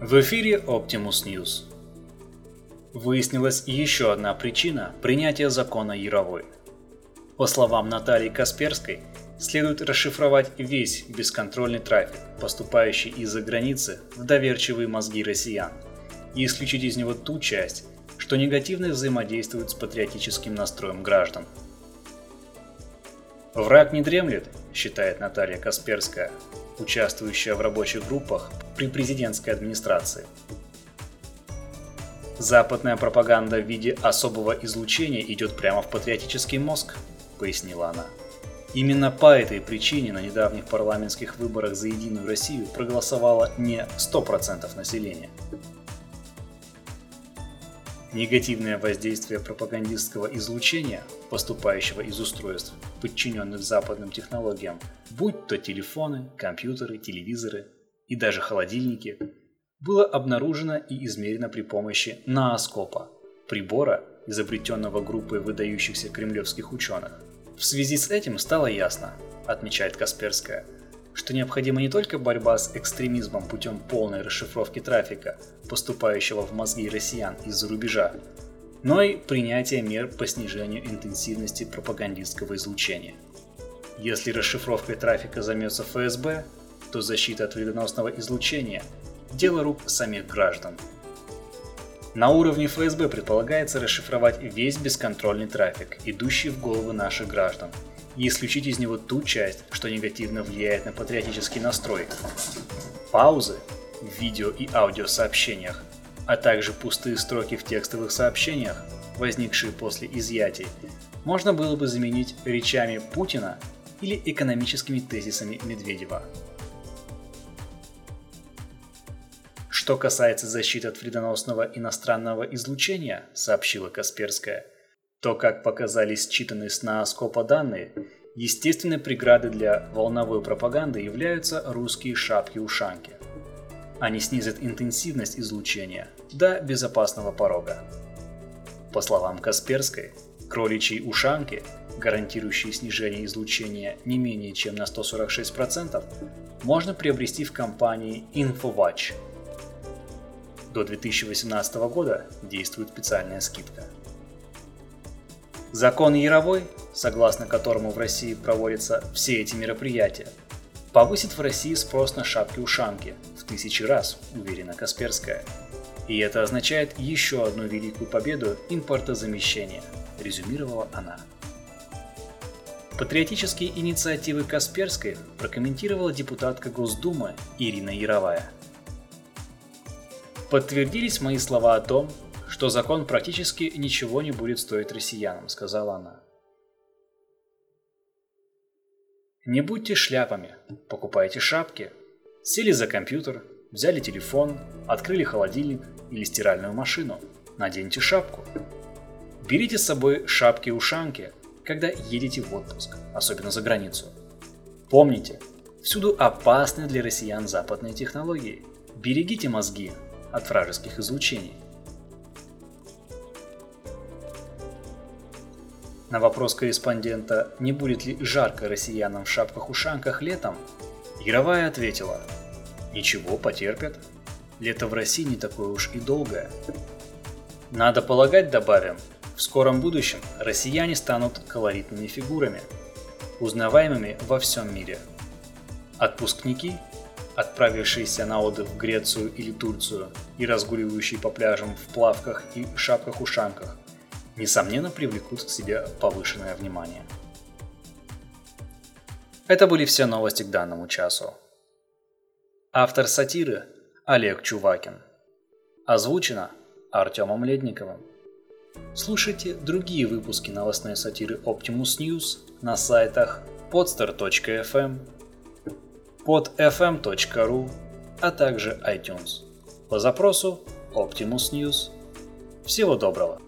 В эфире Optimus News. Выяснилась еще одна причина принятия закона Яровой. По словам Натальи Касперской, следует расшифровать весь бесконтрольный трафик, поступающий из-за границы в доверчивые мозги россиян, и исключить из него ту часть, что негативно взаимодействует с патриотическим настроем граждан. Враг не дремлет, считает Наталья Касперская, участвующая в рабочих группах при президентской администрации. Западная пропаганда в виде особого излучения идет прямо в патриотический мозг, пояснила она. Именно по этой причине на недавних парламентских выборах за Единую Россию проголосовало не 100% населения. Негативное воздействие пропагандистского излучения, поступающего из устройств, подчиненных западным технологиям, будь то телефоны, компьютеры, телевизоры и даже холодильники, было обнаружено и измерено при помощи наоскопа, прибора, изобретенного группой выдающихся кремлевских ученых. В связи с этим стало ясно, отмечает Касперская – что необходима не только борьба с экстремизмом путем полной расшифровки трафика, поступающего в мозги россиян из-за рубежа, но и принятие мер по снижению интенсивности пропагандистского излучения. Если расшифровкой трафика займется ФСБ, то защита от вредоносного излучения – дело рук самих граждан. На уровне ФСБ предполагается расшифровать весь бесконтрольный трафик, идущий в головы наших граждан – и исключить из него ту часть, что негативно влияет на патриотический настрой. Паузы в видео и аудиосообщениях, а также пустые строки в текстовых сообщениях, возникшие после изъятий, можно было бы заменить речами Путина или экономическими тезисами Медведева. Что касается защиты от вредоносного иностранного излучения, сообщила Касперская – то, как показали считанные с наоскопа данные, естественной преградой для волновой пропаганды являются русские шапки-ушанки. Они снизят интенсивность излучения до безопасного порога. По словам Касперской, кроличьи ушанки, гарантирующие снижение излучения не менее чем на 146%, можно приобрести в компании InfoWatch. До 2018 года действует специальная скидка – Закон Яровой, согласно которому в России проводятся все эти мероприятия, повысит в России спрос на шапки-ушанки в тысячи раз, уверена Касперская. И это означает еще одну великую победу импортозамещения, резюмировала она. Патриотические инициативы Касперской прокомментировала депутатка Госдумы Ирина Яровая. Подтвердились мои слова о том, что закон практически ничего не будет стоить россиянам, сказала она. Не будьте шляпами, покупайте шапки. Сели за компьютер, взяли телефон, открыли холодильник или стиральную машину. Наденьте шапку. Берите с собой шапки-ушанки, когда едете в отпуск, особенно за границу. Помните, всюду опасны для россиян западные технологии. Берегите мозги от вражеских излучений. На вопрос корреспондента, не будет ли жарко россиянам в шапках-ушанках летом, Яровая ответила, «Ничего, потерпят. Лето в России не такое уж и долгое». Надо полагать, добавим, в скором будущем россияне станут колоритными фигурами, узнаваемыми во всем мире. Отпускники, отправившиеся на отдых в Грецию или Турцию и разгуливающие по пляжам в плавках и шапках-ушанках – несомненно привлекут к себе повышенное внимание. Это были все новости к данному часу. Автор сатиры Олег Чувакин. Озвучено Артемом Ледниковым. Слушайте другие выпуски новостной сатиры Optimus News на сайтах podster.fm, podfm.ru, а также iTunes по запросу Optimus News. Всего доброго!